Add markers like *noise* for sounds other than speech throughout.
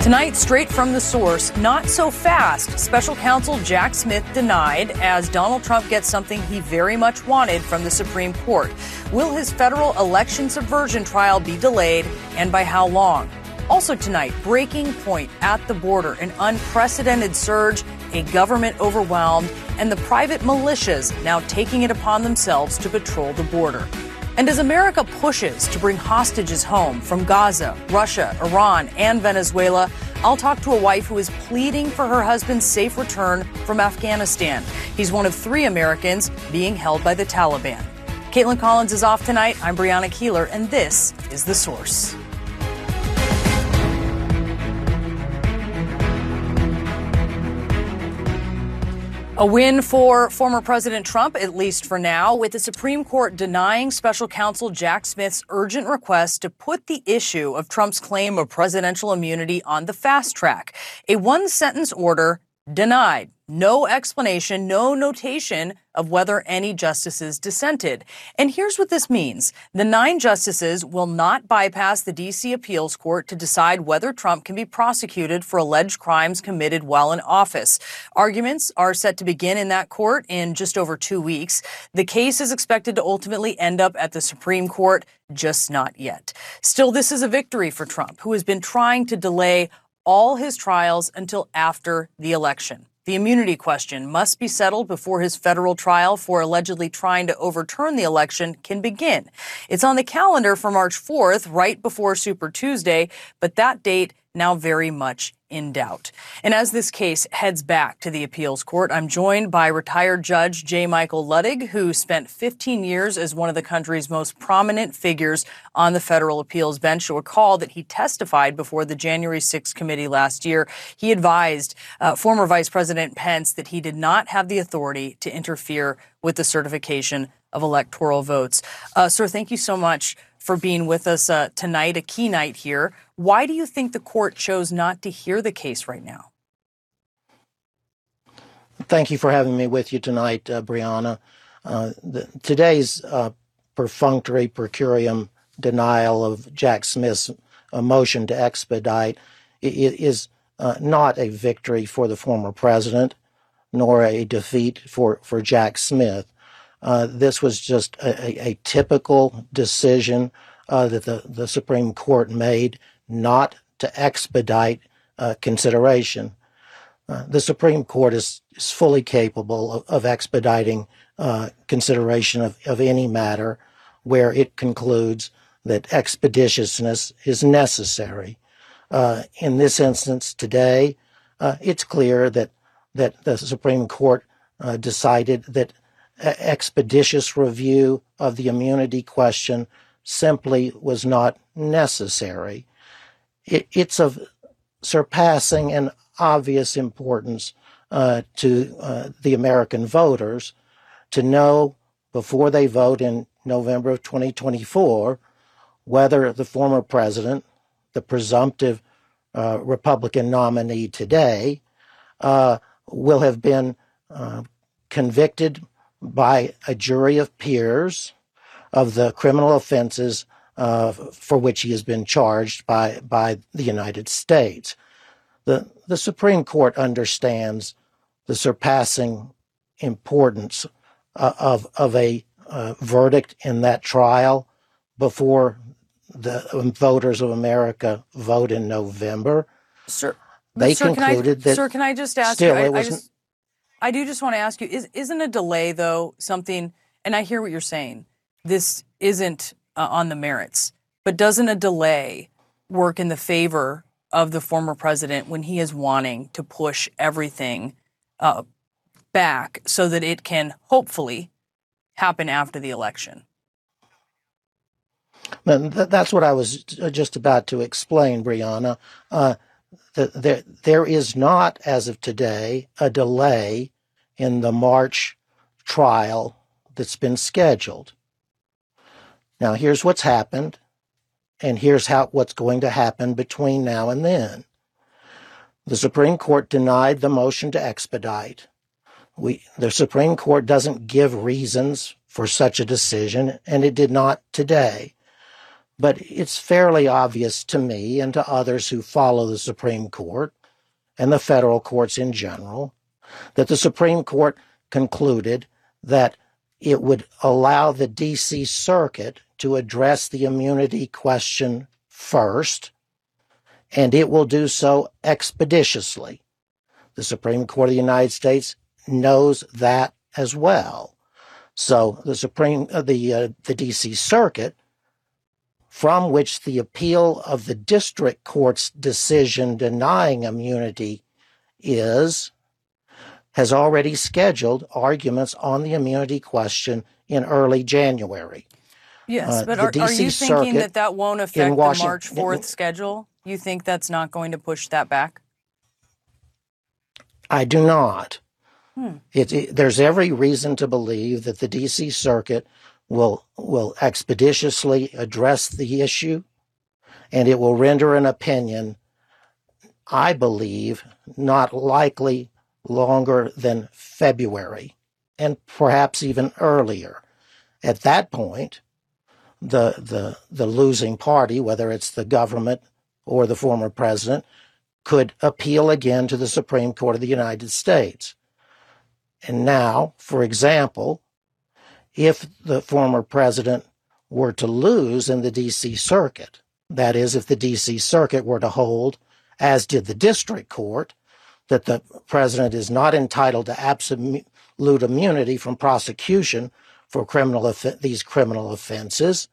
Tonight, straight from the source, not so fast. Special counsel Jack Smith denied as Donald Trump gets something he very much wanted from the Supreme Court. Will his federal election subversion trial be delayed and by how long? Also tonight, breaking point at the border, an unprecedented surge, a government overwhelmed, and the private militias now taking it upon themselves to patrol the border. And as America pushes to bring hostages home from Gaza, Russia, Iran, and Venezuela, I'll talk to a wife who is pleading for her husband's safe return from Afghanistan. He's one of three Americans being held by the Taliban. Kaitlan Collins is off tonight. I'm Brianna Keilar, and this is The Source. A win for former President Trump, at least for now, with the Supreme Court denying special counsel Jack Smith's urgent request to put the issue of Trump's claim of presidential immunity on the fast track. A one sentence order denied. No explanation, no notation of whether any justices dissented. And here's what this means. The nine justices will not bypass the D.C. appeals court to decide whether Trump can be prosecuted for alleged crimes committed while in office. Arguments are set to begin in that court in just over two weeks. The case is expected to ultimately end up at the Supreme Court, just not yet. Still, this is a victory for Trump, who has been trying to delay all his trials until after the election. The immunity question must be settled before his federal trial for allegedly trying to overturn the election can begin. It's on the calendar for March 4th, right before Super Tuesday, but that date now very much in doubt. And as this case heads back to the appeals court, I'm joined by retired Judge J. Michael Luttig, who spent 15 years as one of the country's most prominent figures on the federal appeals bench. You'll recall that he testified before the January 6th committee last year. He advised uh, former Vice President Pence that he did not have the authority to interfere with the certification of electoral votes. Uh, sir, thank you so much for being with us uh, tonight, a key night here. Why do you think the court chose not to hear the case right now? Thank you for having me with you tonight, uh, Brianna. Uh, the, today's uh, perfunctory per curiam denial of Jack Smith's motion to expedite is uh, not a victory for the former president, nor a defeat for, for Jack Smith. Uh, this was just a, a typical decision uh, that the, the Supreme Court made not to expedite uh, consideration. Uh, the Supreme Court is, is fully capable of, of expediting uh, consideration of, of any matter where it concludes that expeditiousness is necessary. in this instance today, it's clear that that the Supreme Court decided that expeditious review of the immunity question simply was not necessary. It, it's of surpassing and obvious importance uh, to uh, the American voters to know before they vote in November of 2024 whether the former president, the presumptive uh, Republican nominee today, uh, will have been uh, convicted by a jury of peers of the criminal offenses uh, for which he has been charged by, by the United States. The, the Supreme Court understands the surpassing importance uh, of, of a uh, verdict in that trial before the voters of America vote in November. Sir, they sir, concluded I, that. Sir, can I just ask still, you? I, it was I just, I do just want to ask you: is isn't a delay though something? And I hear what you're saying. This isn't uh, on the merits, but doesn't a delay work in the favor of the former president when he is wanting to push everything uh, back so that it can hopefully happen after the election? That's what I was just about to explain, Brianna. Uh, there, there is not, as of today, a delay in the March trial that's been scheduled. Now, here's what's happened, and here's how what's going to happen between now and then. The Supreme Court denied the motion to expedite. We, the Supreme Court doesn't give reasons for such a decision, and it did not today. But it's fairly obvious to me and to others who follow the Supreme Court and the federal courts in general that the Supreme Court concluded that it would allow the D.C. Circuit to address the immunity question first, and it will do so expeditiously. The Supreme Court of the United States knows that as well. So the Supreme, uh, the uh, the D.C. Circuit from which the appeal of the district court's decision denying immunity is, has already scheduled arguments on the immunity question in early January. Yes, uh, but are, are, you thinking that that won't affect the March 4th schedule? You think that's not going to push that back? I do not. Hmm. It, it, there's every reason to believe that the D.C. Circuit will will expeditiously address the issue and it will render an opinion i believe not likely longer than february and perhaps even earlier. At that point the the the losing party whether it's the government or the former president could appeal again to the supreme court of the united states. And now for example if the former president were to lose in the D.C. Circuit. That is, if the D.C. Circuit were to hold, as did the district court, that the president is not entitled to absolute immunity from prosecution for criminal these criminal offenses,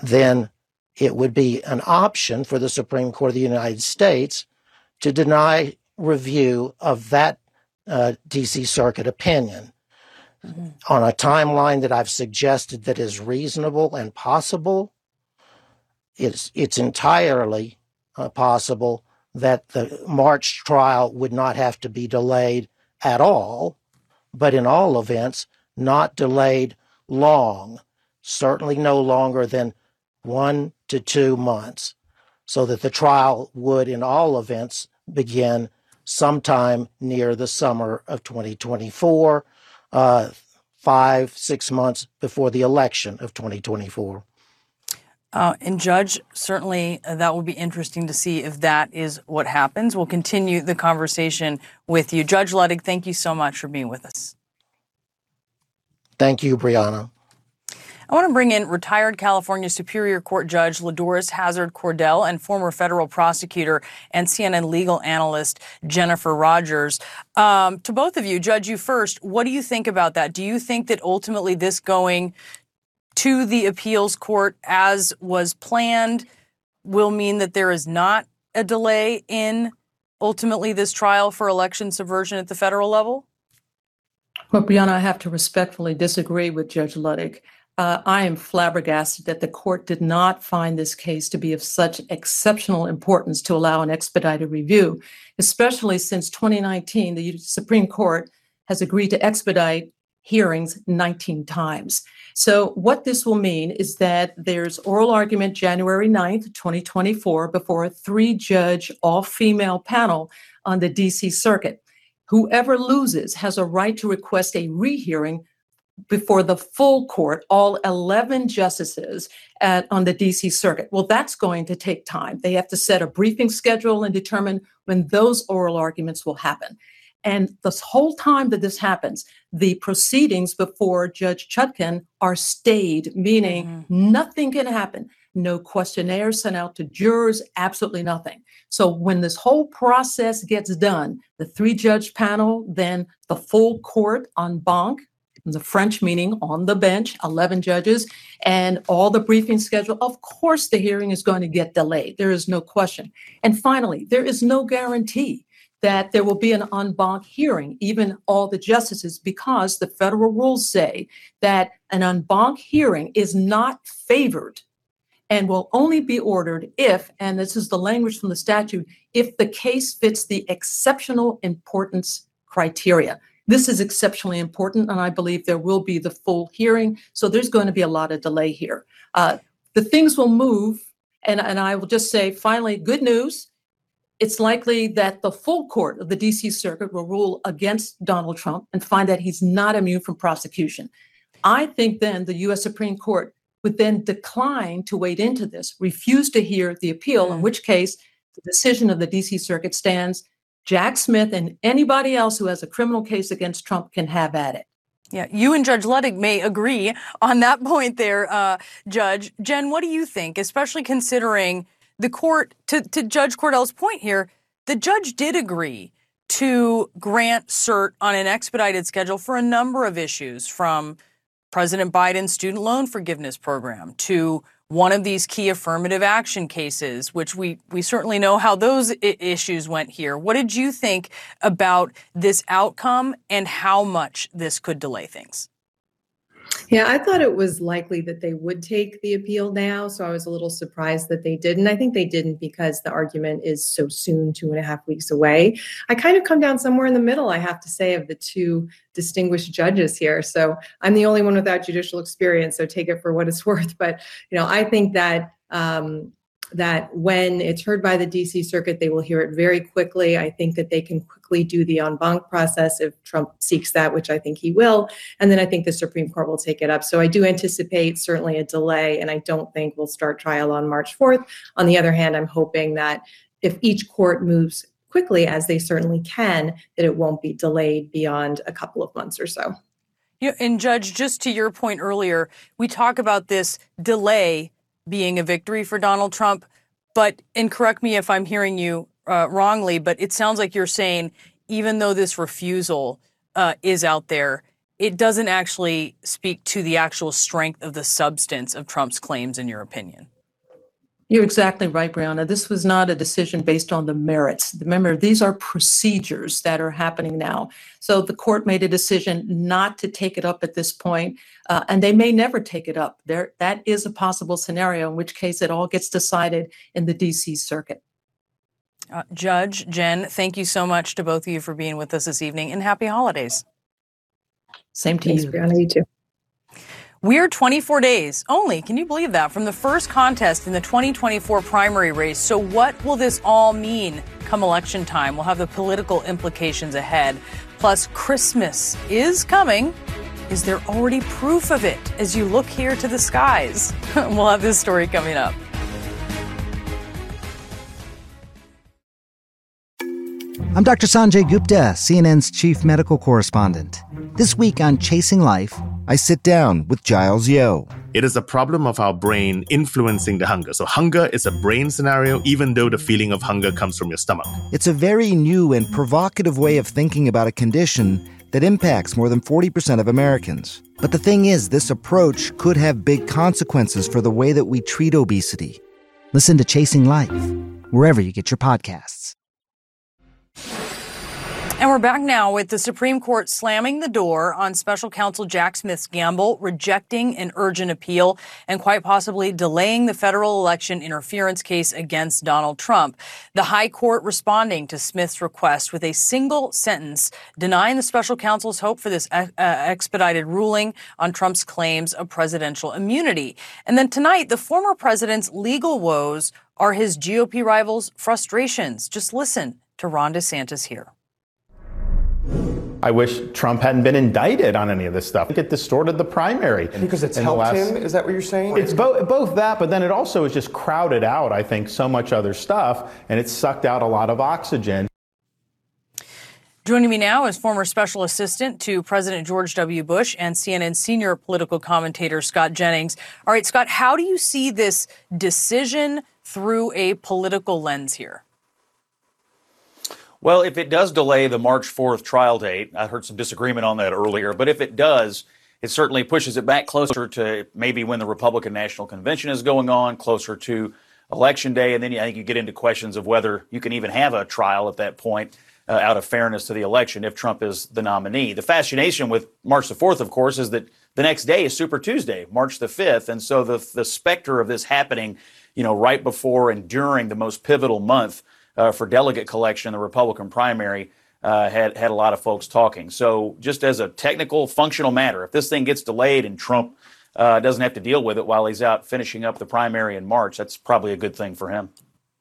then it would be an option for the Supreme Court of the United States to deny review of that uh, D.C. Circuit opinion mm-hmm. on a timeline that I've suggested that is reasonable and possible, it's, it's entirely uh, possible that the March trial would not have to be delayed at all, but in all events, not delayed long, certainly no longer than one to two months, so that the trial would, in all events, begin sometime near the summer of 2024 uh, five, six months before the election of 2024. Uh, and Judge, certainly uh, that will be interesting to see if that is what happens. We'll continue the conversation with you. Judge Luttig, thank you so much for being with us. Thank you, Brianna. I want to bring in retired California Superior Court Judge LaDoris Hazard Cordell and former federal prosecutor and CNN legal analyst Jennifer Rogers. Um, to both of you, Judge, you first. What do you think about that? Do you think that ultimately this going to the appeals court as was planned will mean that there is not a delay in ultimately this trial for election subversion at the federal level? Well, Brianna, I have to respectfully disagree with Judge Luttig. Uh, I am flabbergasted that the court did not find this case to be of such exceptional importance to allow an expedited review, especially since 2019, the Supreme Court has agreed to expedite hearings 19 times. So, what this will mean is that there's oral argument January 9th, 2024, before a three judge, all female panel on the DC Circuit. Whoever loses has a right to request a rehearing before the full court, all 11 justices at, on the DC circuit. Well, that's going to take time. They have to set a briefing schedule and determine when those oral arguments will happen. And this whole time that this happens, the proceedings before Judge Chutkan are stayed, meaning mm-hmm. nothing can happen. No questionnaires sent out to jurors, absolutely nothing. So when this whole process gets done, the three judge panel, then the full court en banc, the French meaning on the bench, 11 judges, and all the briefing schedule. Of course, the hearing is going to get delayed. There is no question. And finally, there is no guarantee that there will be an en banc hearing, even all the justices, because the federal rules say that an en banc hearing is not favored and will only be ordered if, and this is the language from the statute, if the case fits the exceptional importance criteria. This is exceptionally important, and I believe there will be the full hearing. So there's going to be a lot of delay here. Uh, the things will move, and, and I will just say finally, good news. It's likely that the full court of the DC Circuit will rule against Donald Trump and find that he's not immune from prosecution. I think then the US Supreme Court would then decline to wade into this, refuse to hear the appeal, in which case the decision of the DC Circuit stands. Jack Smith and anybody else who has a criminal case against Trump can have at it. Yeah, you and Judge Luttig may agree on that *laughs* point there, uh, Judge. Jen, what do you think, especially considering the court, to, to Judge Cordell's point here, the judge did agree to grant cert on an expedited schedule for a number of issues from President Biden's student loan forgiveness program to one of these key affirmative action cases, which we, we certainly know how those I- issues went here. What did you think about this outcome and how much this could delay things? Yeah, I thought it was likely that they would take the appeal now. So I was a little surprised that they didn't. I think they didn't because the argument is so soon, two and a half weeks away. I kind of come down somewhere in the middle, I have to say, of the two distinguished judges here. So I'm the only one without judicial experience. So take it for what it's *laughs* worth. But, you know, I think that um, that when it's heard by the DC Circuit, they will hear it very quickly. I think that they can quickly do the en banc process if Trump seeks that, which I think he will. And then I think the Supreme Court will take it up. So I do anticipate certainly a delay, and I don't think we'll start trial on March 4th. On the other hand, I'm hoping that if each court moves quickly, as they certainly can, that it won't be delayed beyond a couple of months or so. Yeah, and Judge, just to your point earlier, we talk about this delay being a victory for Donald Trump. But, and correct me if I'm hearing you uh, wrongly, but it sounds like you're saying even though this refusal uh, is out there, it doesn't actually speak to the actual strength of the substance of Trump's claims, in your opinion. You're exactly right, Brianna. This was not a decision based on the merits. Remember, these are procedures that are happening now. So the court made a decision not to take it up at this point, uh, and they may never take it up. There, that is a possible scenario, in which case it all gets decided in the DC circuit. Uh, Judge, Jen, thank you so much to both of you for being with us this evening, and happy holidays. Same to Thanks, you. Brianna. You too. We're 24 days only, can you believe that, from the first contest in the 2024 primary race. So, what will this all mean come election time? We'll have the political implications ahead. Plus, Christmas is coming. Is there already proof of it as you look here to the skies? *laughs* we'll have this story coming up. I'm Dr. Sanjay Gupta, CNN's chief medical correspondent. This week on Chasing Life, I sit down with Giles Yeo. It is a problem of our brain influencing the hunger. So, hunger is a brain scenario, even though the feeling of hunger comes from your stomach. It's a very new and provocative way of thinking about a condition that impacts more than 40% of Americans. But the thing is, this approach could have big consequences for the way that we treat obesity. Listen to Chasing Life, wherever you get your podcasts. And we're back now with the Supreme Court slamming the door on special counsel Jack Smith's gamble, rejecting an urgent appeal, and quite possibly delaying the federal election interference case against Donald Trump. The High Court responding to Smith's request with a single sentence denying the special counsel's hope for this uh, expedited ruling on Trump's claims of presidential immunity. And then tonight, the former president's legal woes are his GOP rivals' frustrations. Just listen to Ron DeSantis here. I wish Trump hadn't been indicted on any of this stuff. It distorted the primary. Because it's helped last- him? Is that what you're saying? It's both, both that, but then it also has just crowded out, I think, so much other stuff, and it's sucked out a lot of oxygen. Joining me now is former special assistant to President George W. Bush and CNN senior political commentator Scott Jennings. All right, Scott, how do you see this decision through a political lens here? Well, if it does delay the March 4th trial date, I heard some disagreement on that earlier, but if it does, it certainly pushes it back closer to maybe when the Republican National Convention is going on, closer to Election Day. And then I think you get into questions of whether you can even have a trial at that point uh, out of fairness to the election if Trump is the nominee. The fascination with March the 4th, of course, is that the next day is Super Tuesday, March the 5th. And so the, the specter of this happening, you know, right before and during the most pivotal month for delegate collection in the Republican primary uh, had had a lot of folks talking. So just as a technical, functional matter, if this thing gets delayed and Trump uh, doesn't have to deal with it while he's out finishing up the primary in March, that's probably a good thing for him.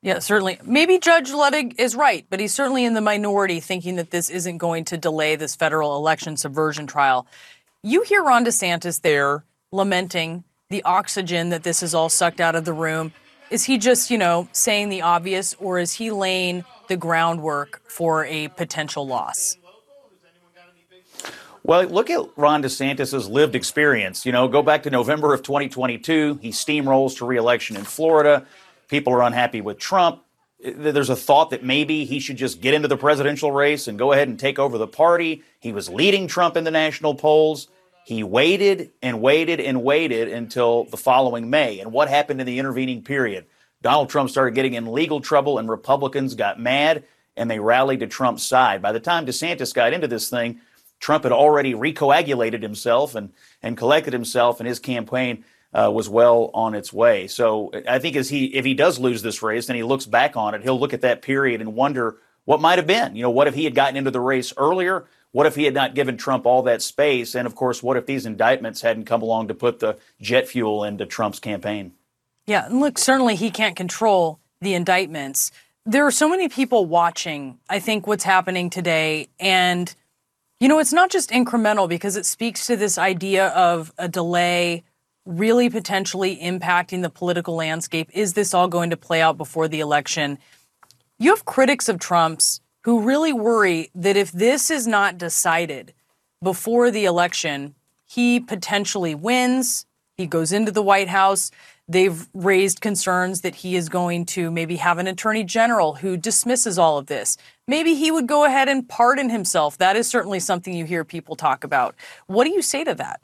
Yeah, certainly. Maybe Judge Luttig is right, but he's certainly in the minority thinking that this isn't going to delay this federal election subversion trial. You hear Ron DeSantis there lamenting the oxygen that this is all sucked out of the room? Is he just, you know, saying the obvious, or is he laying the groundwork for a potential loss? Well, look at Ron DeSantis' lived experience. You know, go back to November of 2022. He steamrolls to reelection in Florida. People are unhappy with Trump. There's a thought that maybe he should just get into the presidential race and go ahead and take over the party. He was leading Trump in the national polls. He waited and waited and waited until the following May. And what happened in the intervening period? Donald Trump started getting in legal trouble, and Republicans got mad and they rallied to Trump's side. By the time DeSantis got into this thing, Trump had already recoagulated himself and, and collected himself, and his campaign uh, was well on its way. So I think as he if he does lose this race and he looks back on it, he'll look at that period and wonder what might have been. You know, what if he had gotten into the race earlier? What if he had not given Trump all that space? And of course, what if these indictments hadn't come along to put the jet fuel into Trump's campaign? Yeah, and look, certainly he can't control the indictments. There are so many people watching, I think, what's happening today. And, you know, it's not just incremental because it speaks to this idea of a delay really potentially impacting the political landscape. Is this all going to play out before the election? You have critics of Trump's who really worry that if this is not decided before the election, he potentially wins, he goes into the White House. They've raised concerns that he is going to maybe have an attorney general who dismisses all of this. Maybe he would go ahead and pardon himself. That is certainly something you hear people talk about. What do you say to that?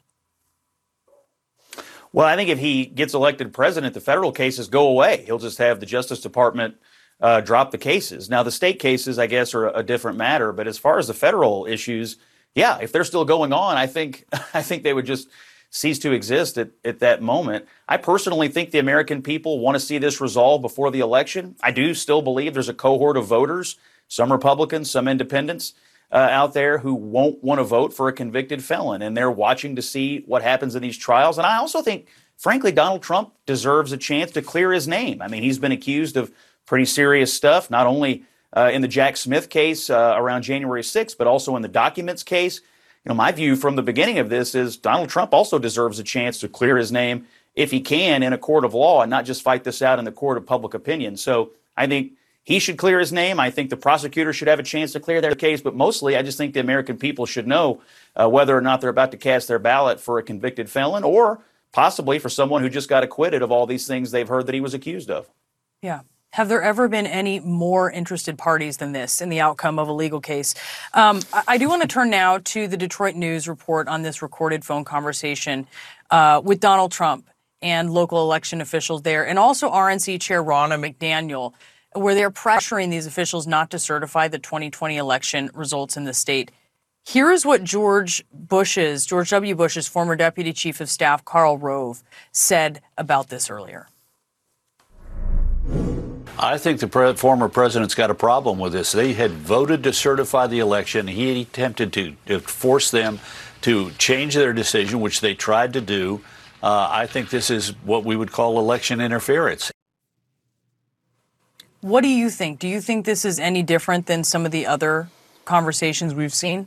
Well, I think if he gets elected president, the federal cases go away. He'll just have the Justice Department uh, drop the cases. Now, the state cases, I guess, are a different matter. But as far as the federal issues, yeah, if they're still going on, I think *laughs* I think they would just cease to exist at, at that moment. I personally think the American people want to see this resolved before the election. I do still believe there's a cohort of voters, some Republicans, some independents, uh, out there who won't want to vote for a convicted felon, and they're watching to see what happens in these trials. And I also think, frankly, Donald Trump deserves a chance to clear his name. I mean, he's been accused of pretty serious stuff, not only uh, in the Jack Smith case uh, around January 6th, but also in the documents case. You know, my view from the beginning of this is Donald Trump also deserves a chance to clear his name if he can in a court of law and not just fight this out in the court of public opinion. So I think he should clear his name. I think the prosecutor should have a chance to clear their case. But mostly, I just think the American people should know uh, whether or not they're about to cast their ballot for a convicted felon or possibly for someone who just got acquitted of all these things they've heard that he was accused of. Yeah. Have there ever been any more interested parties than this in the outcome of a legal case? Um, I, I, do want to turn now to the Detroit News report on this recorded phone conversation uh, with Donald Trump and local election officials there, and also RNC Chair Ronna McDaniel where they're pressuring these officials not to certify the 2020 election results in the state. Here is what George Bush's, George W. Bush's former deputy chief of staff, Karl Rove, said about this earlier. I think the pre- former president's got a problem with this. They had voted to certify the election. He attempted to, to force them to change their decision, which they tried to do. Uh, I think this is what we would call election interference. What do you think? Do you think this is any different than some of the other conversations we've seen?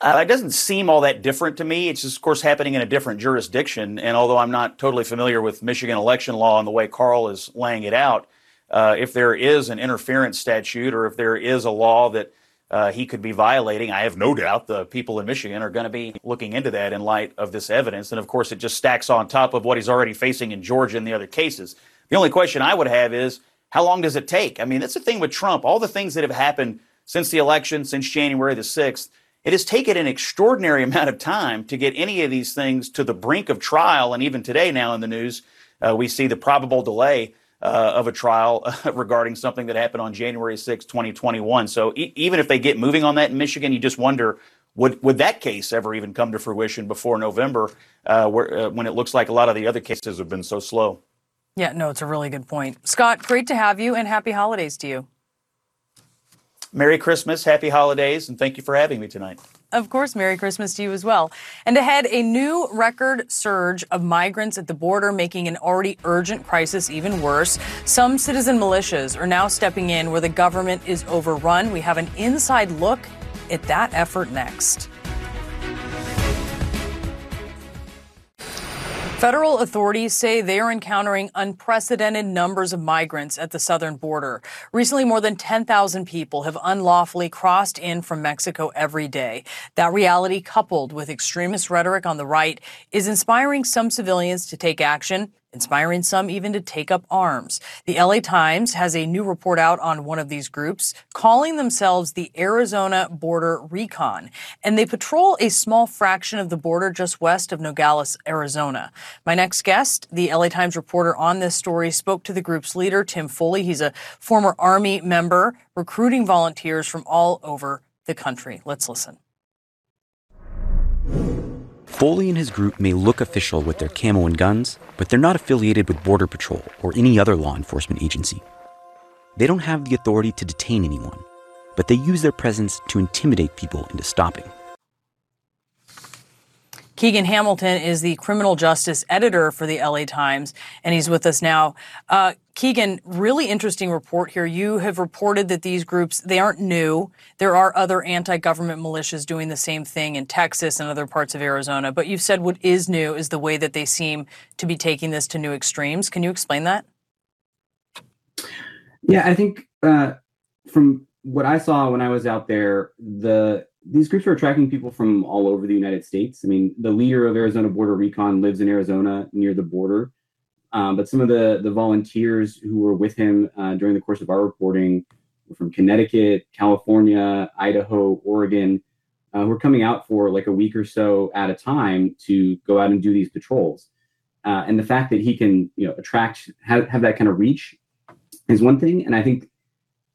Uh, it doesn't seem all that different to me. It's just, of course, happening in a different jurisdiction. And although I'm not totally familiar with Michigan election law and the way Karl is laying it out, uh, if there is an interference statute or if there is a law that uh, he could be violating, I have no doubt the people in Michigan are going to be looking into that in light of this evidence. And of course, it just stacks on top of what he's already facing in Georgia and the other cases. The only question I would have is how long does it take? I mean, that's the thing with Trump. All the things that have happened since the election, since January the 6th, it has taken an extraordinary *laughs* amount of time to get any of these things to the brink of trial. And even today, now in the news, uh, we see the probable delay uh, of a trial uh, *laughs* regarding something that happened on January 6, 2021. So e- even if they get moving on that in Michigan, you just wonder would would that case ever even come to fruition before November, uh, where, uh, when it looks like a lot of the other cases have been so slow? Yeah, no, it's a really good point. Scott, great to have you and happy holidays to you. Merry Christmas, happy holidays, and thank you for having me tonight. Of course, Merry Christmas to you as well. And ahead, a new record surge of migrants at the border, making an already urgent crisis even worse. Some citizen militias are now stepping in where the government is overrun. We have an inside look at that effort next. Federal authorities say they are encountering unprecedented numbers of migrants at the southern border. Recently, more than 10,000 people have unlawfully crossed in from Mexico every day. That reality, coupled with extremist rhetoric on the right, is inspiring some civilians to take action inspiring some even to take up arms. The LA Times has a new report out on one of these groups, calling themselves the Arizona Border Recon, and they patrol a small fraction of the border just west of Nogales, Arizona. My next guest, the LA Times reporter on this story, spoke to the group's leader, Tim Foley. He's a former Army member recruiting volunteers from all over the country. Let's listen. Foley and his group may look official with their camo and guns, but they're not affiliated with Border Patrol or any other law enforcement agency. They don't have the authority to detain anyone, but they use their presence to intimidate people into stopping. Keegan Hamilton is the criminal justice editor for the LA Times, and he's with us now. Uh, Keegan, really interesting report here. You have reported that these groups, they aren't new. There are other anti-government militias doing the same thing in Texas and other parts of Arizona. But you've said what is new is the way that they seem to be taking this to new extremes. Can you explain that? Yeah, I think uh, from what I saw when I was out there, the these groups are attracting people from all over the United States. I mean, the leader of Arizona Border Recon lives in Arizona near the border. Um, but some of the, the volunteers who were with him uh, during the course of our reporting were from Connecticut, California, Idaho, Oregon, uh, who are coming out for like a week or so at a time to go out and do these patrols. Uh, and the fact that he can, you know, attract, have, have that kind of reach is one thing. And I think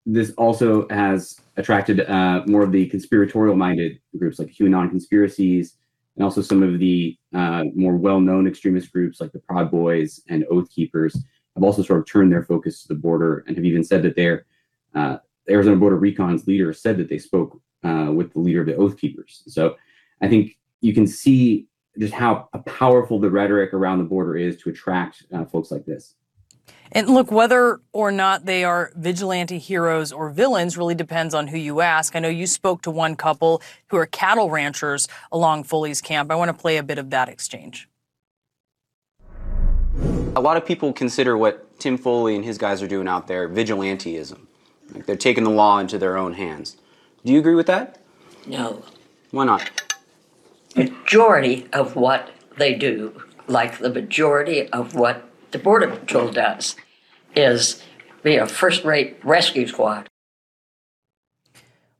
this also has attracted uh, more of the conspiratorial minded groups like QAnon conspiracies, and also some of the uh, more well known extremist groups like the Proud Boys and Oath Keepers have also sort of turned their focus to the border and have even said that their uh, Arizona Border Recon's leader said that they spoke uh, with the leader of the Oath Keepers. So I think you can see just how powerful the rhetoric around the border is to attract uh, folks like this. And look, whether or not they are vigilante heroes or villains really depends on who you ask. I know you spoke to one couple who are cattle ranchers along Foley's camp. I want to play a bit of that exchange. A lot of people consider what Tim Foley and his guys are doing out there vigilanteism. Like they're taking the law into their own hands. Do you agree with that? No. Why not? Majority of what they do, like the majority of what the Border Patrol does is be a first rate rescue squad.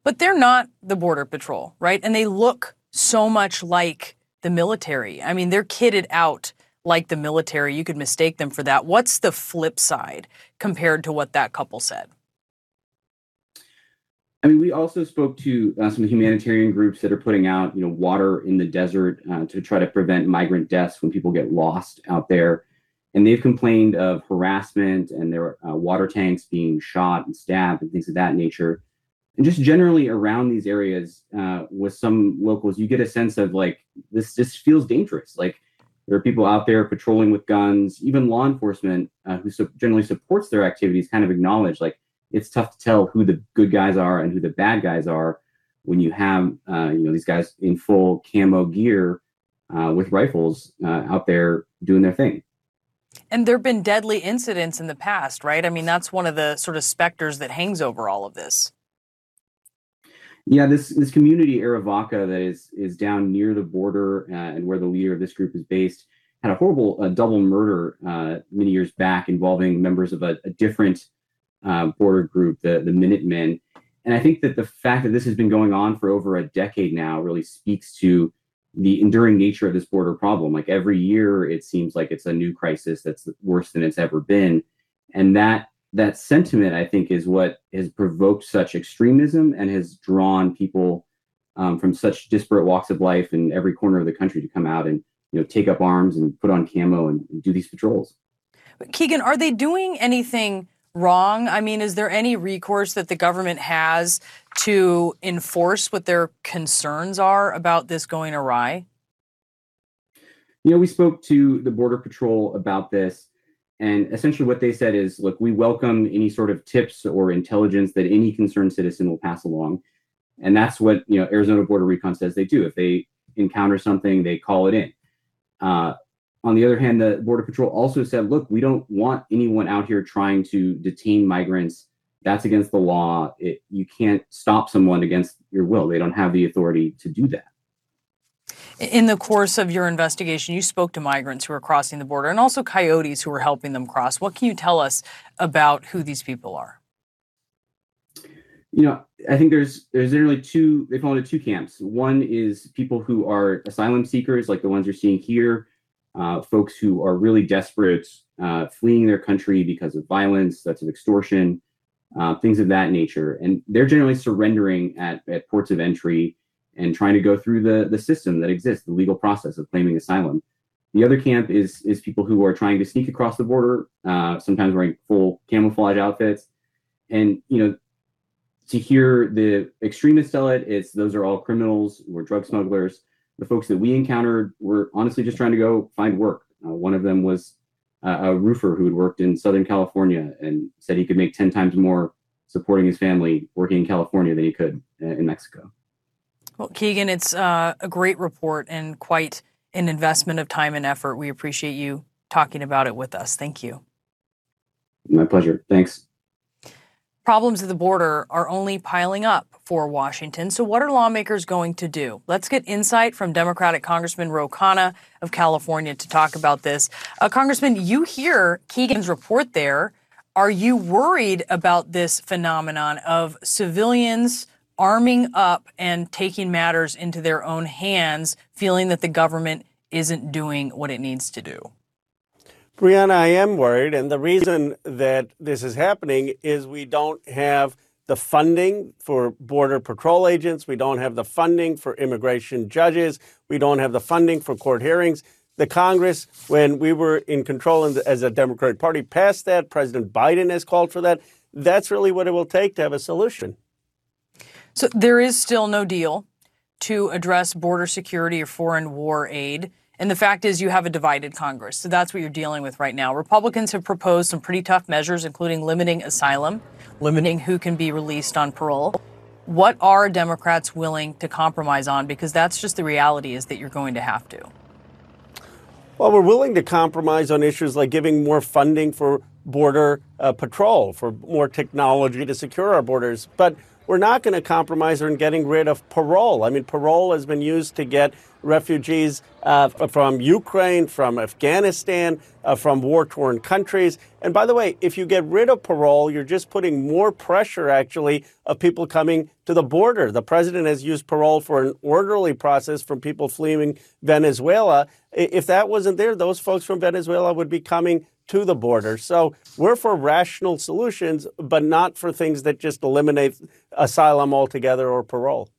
But they're not the Border Patrol, right? And they look so much like the military. I mean, they're kitted out like the military. You could mistake them for that. What's the flip side compared to what that couple said? I mean, we also spoke to uh, some humanitarian groups that are putting out, you know, water in the desert uh, to try to prevent migrant deaths when people get lost out there and they've complained of harassment and their uh, water tanks being shot and stabbed and things of that nature. And just generally around these areas, uh, with some locals, you get a sense of like this just feels dangerous. Like there are people out there patrolling with guns. Even law enforcement, uh, who so generally supports their activities, kind of acknowledge like it's tough to tell who the good guys are and who the bad guys are when you have uh, you know these guys in full camo gear uh, with rifles uh, out there doing their thing. And there have been deadly incidents in the past, right? I mean, that's one of the sort of specters that hangs over all of this. Yeah, this this community Arivaca that is is down near the border uh, and where the leader of this group is based had a horrible uh, double murder uh, many years back involving members of a, a different uh, border group, the the Minutemen. And I think that the fact that this has been going on for over a decade now really speaks to the enduring nature of this border problem. Like every year, it seems like it's a new crisis that's worse than it's ever been, and that that sentiment, I think, is what has provoked such extremism and has drawn people um, from such disparate walks of life in every corner of the country to come out and you know take up arms and put on camo and, and do these patrols. Keegan, are they doing anything wrong? I mean, is there any recourse that the government has to enforce what their concerns are about this going awry? You know, we spoke to the Border Patrol about this, and essentially what they said is look, we welcome any sort of tips or intelligence that any concerned citizen will pass along. And that's what, you know, Arizona Border Recon says they do. If they encounter something, they call it in. Uh, on the other hand, the Border Patrol also said, look, we don't want anyone out here trying to detain migrants. That's against the law. It, you can't stop someone against your will. They don't have the authority to do that. In the course of your investigation, you spoke to migrants who are crossing the border and also coyotes who are helping them cross. What can you tell us about who these people are? You know, I think there's there's generally two. They fall into two camps. One is people who are asylum seekers, like the ones you're seeing here, uh, folks who are really desperate, uh, fleeing their country because of violence, that's of extortion, uh, things of that nature, and they're generally surrendering at, at ports of entry and trying to go through the the system that exists, the legal process of claiming asylum. The other camp is is people who are trying to sneak across the border, uh, sometimes wearing full camouflage outfits, and you know, to hear the extremists tell it, it's those are all criminals or drug smugglers. The folks that we encountered were honestly just trying to go find work. Uh, one of them was uh, a roofer who had worked in Southern California and said he could make ten times more supporting his family working in California than he could uh, in Mexico. Well, Keegan, it's uh, a great report and quite an investment of time and effort. We appreciate you talking about it with us. Thank you. My pleasure. Thanks. Problems at the border are only piling up for Washington. So, what are lawmakers going to do? Let's get insight from Democratic Congressman Ro Khanna of California to talk about this. Uh, Congressman, you hear Keegan's report there. Are you worried about this phenomenon of civilians arming up and taking matters into their own hands, feeling that the government isn't doing what it needs to do? Brianna, I am worried. And the reason that this is happening is we don't have the funding for Border Patrol agents. We don't have the funding for immigration judges. We don't have the funding for court hearings. The Congress, when we were in control as a Democratic Party, passed that. President Biden has called for that. That's really what it will take to have a solution. So there is still no deal to address border security or foreign war aid. And the fact is, you have a divided Congress. So that's what you're dealing with right now. Republicans have proposed some pretty tough measures, including limiting asylum, limiting who can be released on parole. What are Democrats willing to compromise on? Because that's just the reality is that you're going to have to. Well, we're willing to compromise on issues like giving more funding for border uh, patrol, for more technology to secure our borders. But we're not going to compromise on getting rid of parole. I mean, parole has been used to get refugees uh, from Ukraine, from Afghanistan, uh, from war torn countries. And by the way, if you get rid of parole, you're just putting more pressure, actually, of people coming to the border. The president has used parole for an orderly process from people fleeing Venezuela. If that wasn't there, those folks from Venezuela would be coming to the border. So we're for rational solutions, but not for things that just eliminate asylum altogether or parole.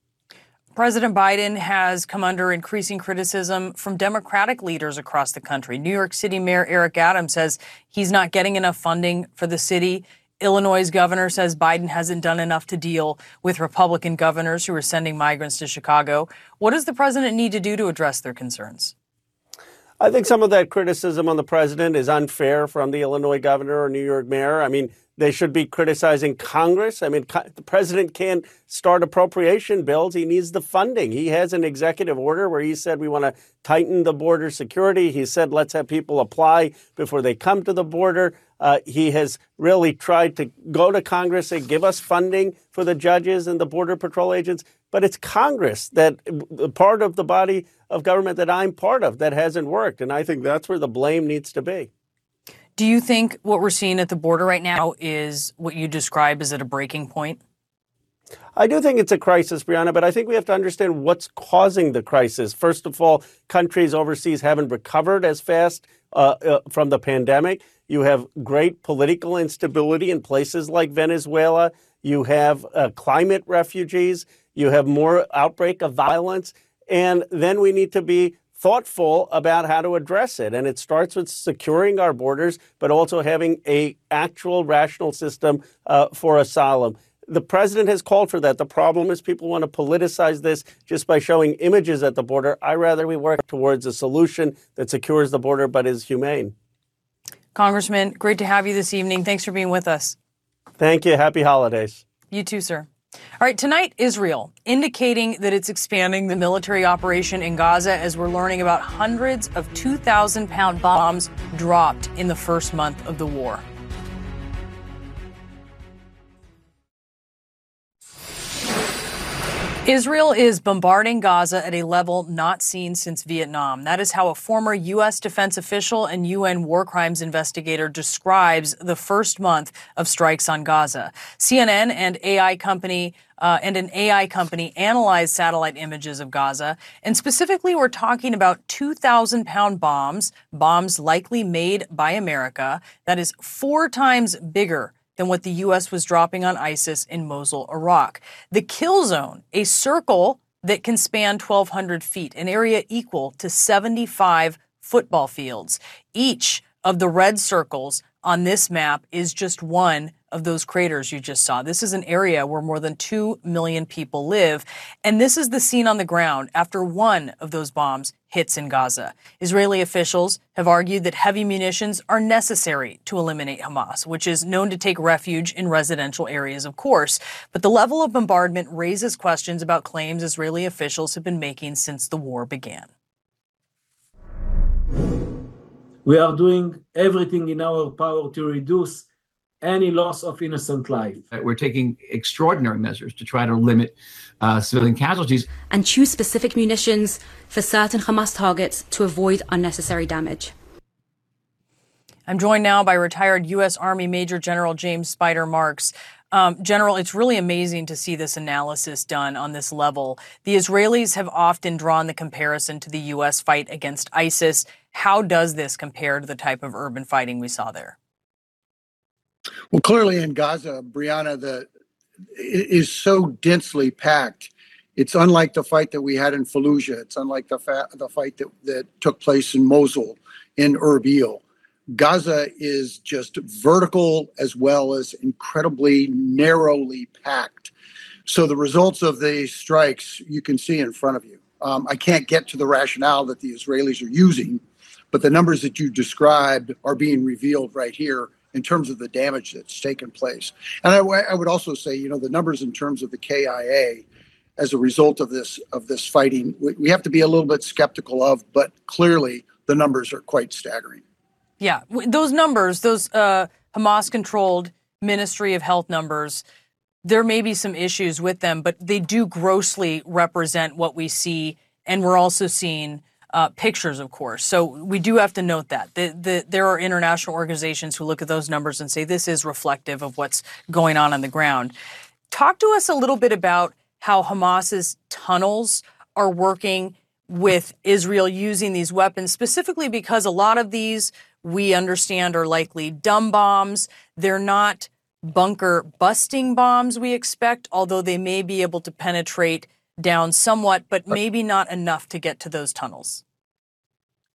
President Biden has come under increasing criticism from Democratic leaders across the country. New York City Mayor Eric Adams says he's not getting enough funding for the city. Illinois' governor says Biden hasn't done enough to deal with Republican governors who are sending migrants to Chicago. What does the president need to do to address their concerns? I think some of that criticism on the president is unfair from the Illinois governor or New York mayor. I mean, they should be criticizing Congress. I mean, the president can't start appropriation bills. He needs the funding. He has an executive order where he said we want to tighten the border security. He said let's have people apply before they come to the border. Uh, he has really tried to go to Congress and give us funding for the judges and the Border Patrol agents. But it's Congress that part of the body of government that I'm part of that hasn't worked. And I think that's where the blame needs to be. Do you think what we're seeing at the border right now is what you describe as at a breaking point? I do think it's a crisis, Brianna, but I think we have to understand what's causing the crisis. First of all, countries overseas haven't recovered as fast uh, uh, from the pandemic. You have great political instability in places like Venezuela. You have uh, climate refugees. You have more outbreak of violence. And then we need to be thoughtful about how to address it. And it starts with securing our borders, but also having a actual rational system uh, for asylum. The president has called for that. The problem is people want to politicize this just by showing images at the border. I rather we work towards a solution that secures the border but is humane. Congressman, great to have you this evening. Thanks for being with us. Thank you. Happy holidays. You too, sir. All right, tonight, Israel indicating that it's expanding the military operation in Gaza as we're learning about hundreds of 2,000 pound bombs dropped in the first month of the war. Israel is bombarding Gaza at a level not seen since Vietnam. That is how a former U.S. defense official and UN war crimes investigator describes the first month of strikes on Gaza. CNN and AI company uh, and an AI company analyzed satellite images of Gaza, and specifically, we're talking about 2,000 pound bombs, bombs likely made by America. That is four times bigger than what the U.S. was dropping on ISIS in Mosul, Iraq. The kill zone, a circle that can span 1,200 feet, an area equal to 75 football fields. Each of the red circles on this map is just one of those craters you just saw. This is an area where more than 2 million people live. And this is the scene on the ground after one of those bombs hits in Gaza. Israeli officials have argued that heavy munitions are necessary to eliminate Hamas, which is known to take refuge in residential areas, of course. But the level of bombardment raises questions about claims Israeli officials have been making since the war began. We are doing everything in our power to reduce any loss of innocent life. We're taking extraordinary measures to try to limit uh, civilian casualties. And choose specific munitions for certain Hamas targets to avoid unnecessary damage. I'm joined now by retired U.S. Army Major General James Spider Marks. Um, General, it's really amazing to see this analysis done on this level. The Israelis have often drawn the comparison to the U.S. fight against ISIS. How does this compare to the type of urban fighting we saw there? Well, clearly in Gaza, Brianna, the is so densely packed. It's unlike the fight that we had in Fallujah. It's unlike the fa- the fight that, that took place in Mosul, in Erbil. Gaza is just vertical as well as incredibly narrowly packed. So the results of the strikes you can see in front of you. Um, I can't get to the rationale that the Israelis are using, but the numbers that you described are being revealed right here in terms of the damage that's taken place. And I, I would also say, you know, the numbers in terms of the KIA as a result of this of this fighting, we, we have to be a little bit skeptical of, but clearly the numbers are quite staggering. Yeah, those numbers, those uh, Hamas-controlled Ministry of Health numbers, there may be some issues with them, but they do grossly represent what we see, and we're also seeing uh, pictures, of course. So we do have to note that. The, the, there are international organizations who look at those numbers and say this is reflective of what's going on on the ground. Talk to us a little bit about how Hamas's tunnels are working with Israel using these weapons, specifically because a lot of these we understand are likely dumb bombs. They're not bunker busting bombs we expect, although they may be able to penetrate down somewhat, but maybe not enough to get to those tunnels.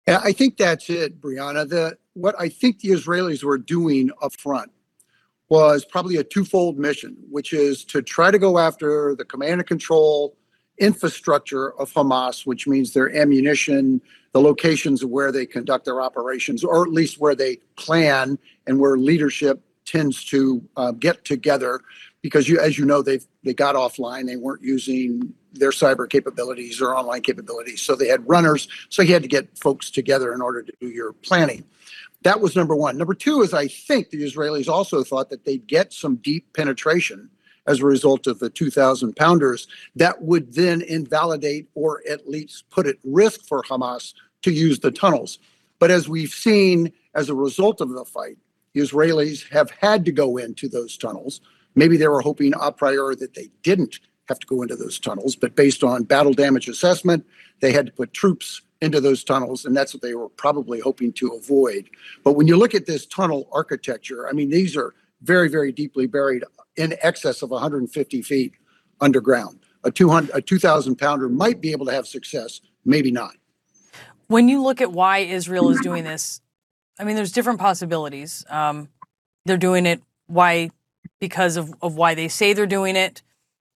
Yeah, I think that's it, Brianna. The what I think the Israelis were doing up front was probably a twofold mission, which is to try to go after the command and control infrastructure of Hamas, which means their ammunition, the locations where they conduct their operations, or at least where they plan and where leadership tends to uh, get together because you, as you know, they they got offline. They weren't using their cyber capabilities or online capabilities, so they had runners. So you had to get folks together in order to do your planning. That was number one. Number two is I think the Israelis also thought that they'd get some deep penetration as a result of the 2,000 pounders that would then invalidate or at least put at risk for Hamas to use the tunnels. But as we've seen as a result of the fight, the Israelis have had to go into those tunnels. Maybe they were hoping a priori that they didn't have to go into those tunnels, but based on battle damage assessment, they had to put troops into those tunnels, and that's what they were probably hoping to avoid. But when you look at this tunnel architecture, I mean, these are very, very deeply buried in excess of 150 feet underground. A 200, a 2,000 pounder might be able to have success, maybe not. When you look at why Israel is doing this, I mean, there's different possibilities. Um, they're doing it why because of, of why they say they're doing it?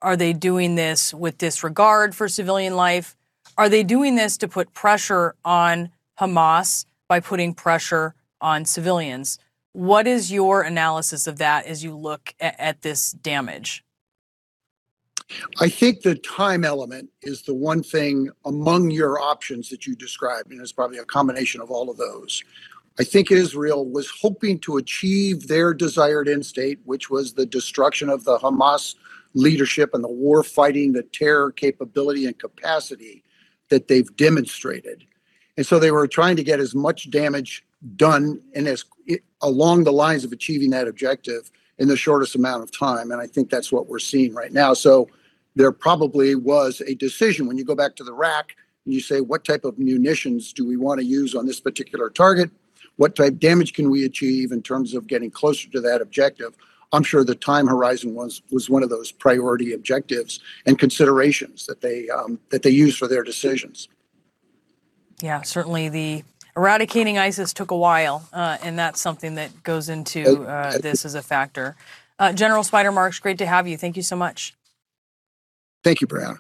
Are they doing this with disregard for civilian life? Are they doing this to put pressure on Hamas by putting pressure on civilians? What is your analysis of that as you look at, at this damage? I think the time element is the one thing among your options that you described, and it's probably a combination of all of those. I think Israel was hoping to achieve their desired end state, which was the destruction of the Hamas leadership and the war fighting, the terror capability and capacity that they've demonstrated. And so they were trying to get as much damage done and as along the lines of achieving that objective in the shortest amount of time. And I think that's what we're seeing right now. So there probably was a decision when you go back to the rack and you say, what type of munitions do we want to use on this particular target? What type damage can we achieve in terms of getting closer to that objective? I'm sure the time horizon was was one of those priority objectives and considerations that they um, that they use for their decisions. Yeah, certainly the eradicating ISIS took a while, uh, and that's something that goes into uh, this as a factor. Uh, General Spider Marks, great to have you. Thank you so much. Thank you, Brianna.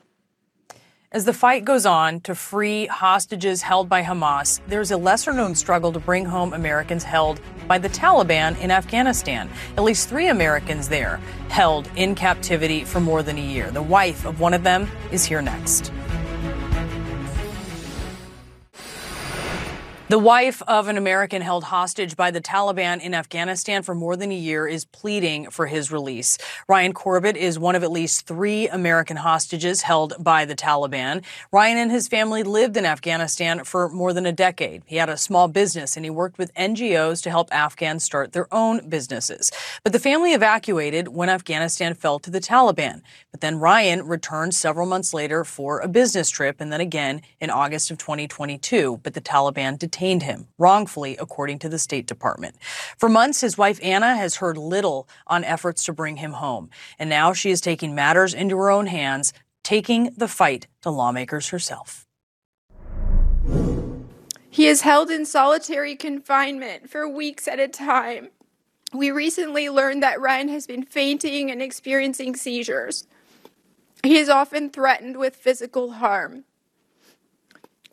As the fight goes on to free hostages held by Hamas, there's a lesser known struggle to bring home Americans held by the Taliban in Afghanistan. At least three Americans there held in captivity for more than a year. The wife of one of them is here next. The wife of an American held hostage by the Taliban in Afghanistan for more than a year is pleading for his release. Ryan Corbett is one of at least three American hostages held by the Taliban. Ryan and his family lived in Afghanistan for more than a decade. He had a small business and he worked with NGOs to help Afghans start their own businesses. But the family evacuated when Afghanistan fell to the Taliban. But then Ryan returned several months later for a business trip and then again in August of 2022. But the Taliban detained detained him wrongfully, according to the State Department. For months, his wife Anna has heard little on efforts to bring him home. And now she is taking matters into her own hands, taking the fight to lawmakers herself. He is held in solitary confinement for weeks at a time. We recently learned that Ryan has been fainting and experiencing seizures. He is often threatened with physical harm.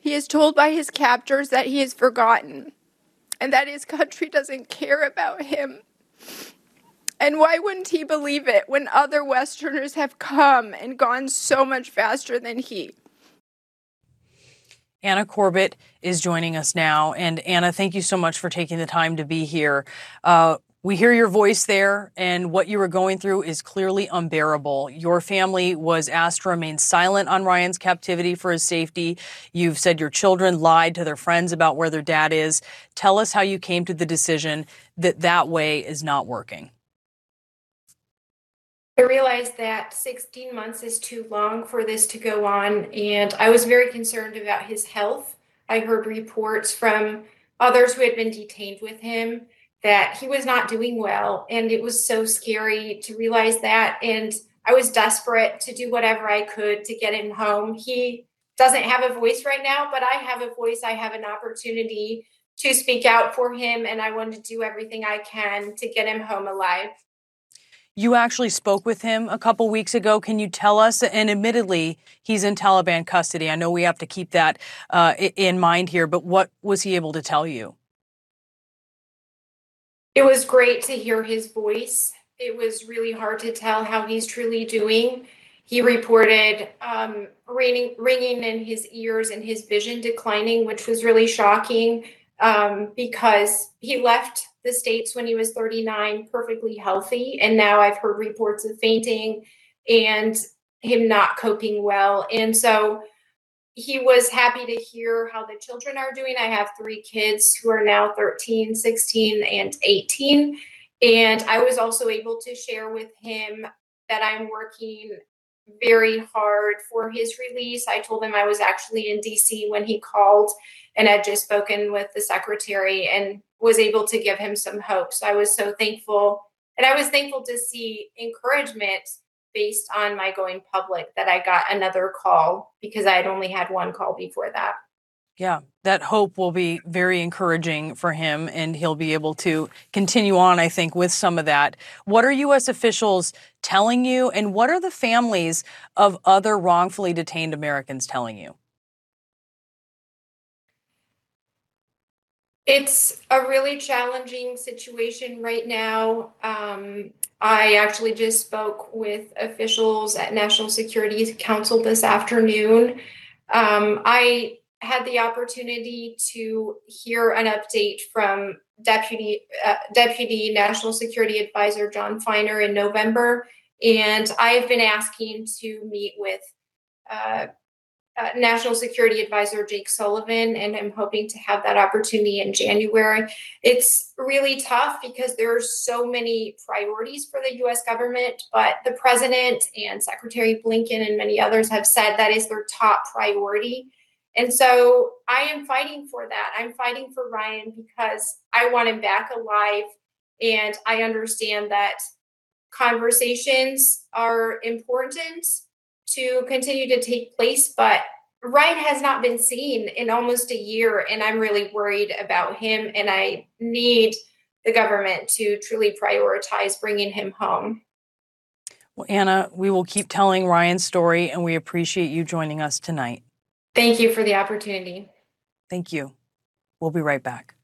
He is told by his captors that he is forgotten and that his country doesn't care about him. And why wouldn't he believe it when other Westerners have come and gone so much faster than he? Anna Corbett is joining us now. And Anna, thank you so much for taking the time to be here. Uh, we hear your voice there, and what you were going through is clearly unbearable. Your family was asked to remain silent on Ryan's captivity for his safety. You've said your children lied to their friends about where their dad is. Tell us how you came to the decision that that way is not working. I realized that 16 months is too long for this to go on, and I was very concerned about his health. I heard reports from others who had been detained with him that he was not doing well. And it was so scary to realize that. And I was desperate to do whatever I could to get him home. He doesn't have a voice right now, but I have a voice. I have an opportunity to speak out for him. And I want to do everything I can to get him home alive. You actually spoke with him a couple weeks ago. Can you tell us? And admittedly, he's in Taliban custody. I know we have to keep that uh, in mind here, but what was he able to tell you? It was great to hear his voice. It was really hard to tell how he's truly doing. He reported um, ringing, ringing in his ears and his vision declining, which was really shocking um, because he left the States when he was 39 perfectly healthy. And now I've heard reports of fainting and him not coping well. And so he was happy to hear how the children are doing. I have three kids who are now 13, 16, and 18. And I was also able to share with him that I'm working very hard for his release. I told him I was actually in DC when he called and had just spoken with the secretary and was able to give him some hope. So I was so thankful. And I was thankful to see encouragement based on my going public that I got another call because I had only had one call before that. Yeah, that hope will be very encouraging for him, and he'll be able to continue on, I think, with some of that. What are U.S. officials telling you, and what are the families of other wrongfully detained Americans telling you? It's a really challenging situation right now. Um, I actually just spoke with officials at National Security Council this afternoon. Um, I had the opportunity to hear an update from Deputy uh, Deputy National Security Advisor John Finer in November, and I've been asking to meet with uh, uh, National Security Advisor Jake Sullivan, and I'm hoping to have that opportunity in January. It's really tough because there are so many priorities for the US government, but the president and Secretary Blinken and many others have said that is their top priority. And so I am fighting for that. I'm fighting for Ryan because I want him back alive. And I understand that conversations are important to continue to take place, but Ryan has not been seen in almost a year, and I'm really worried about him. And I need the government to truly prioritize bringing him home. Well, Anna, we will keep telling Ryan's story, and we appreciate you joining us tonight. Thank you for the opportunity. Thank you. We'll be right back.